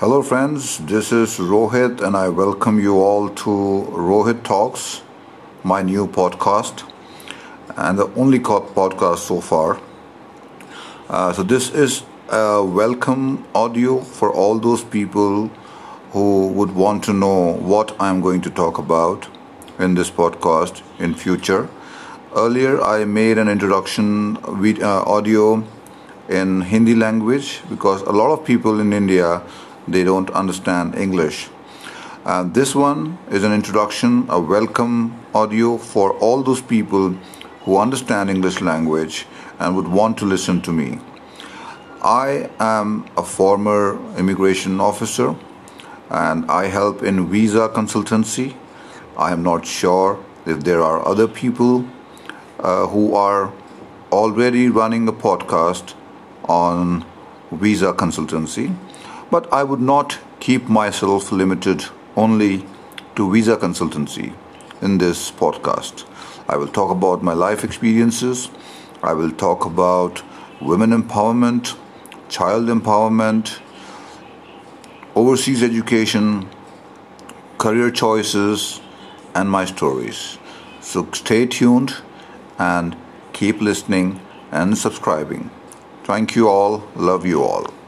Hello, friends. This is Rohit, and I welcome you all to Rohit Talks, my new podcast, and the only podcast so far. Uh, so, this is a welcome audio for all those people who would want to know what I'm going to talk about in this podcast in future. Earlier, I made an introduction uh, audio in Hindi language because a lot of people in India they don't understand English. Uh, this one is an introduction, a welcome audio for all those people who understand English language and would want to listen to me. I am a former immigration officer and I help in visa consultancy. I am not sure if there are other people uh, who are already running a podcast on visa consultancy. But I would not keep myself limited only to visa consultancy in this podcast. I will talk about my life experiences. I will talk about women empowerment, child empowerment, overseas education, career choices, and my stories. So stay tuned and keep listening and subscribing. Thank you all. Love you all.